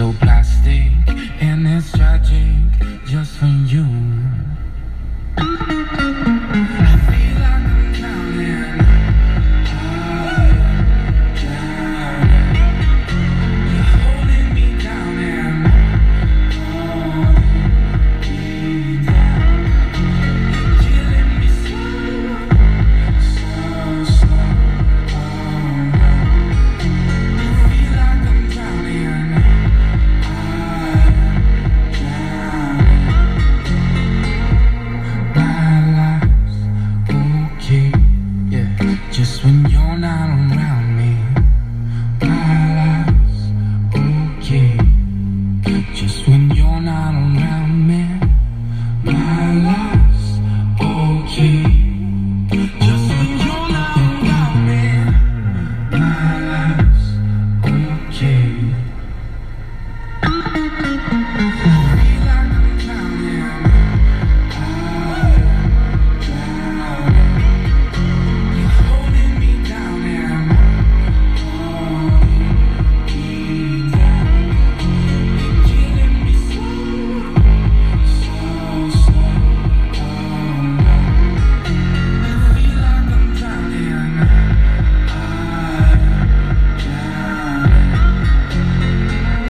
so.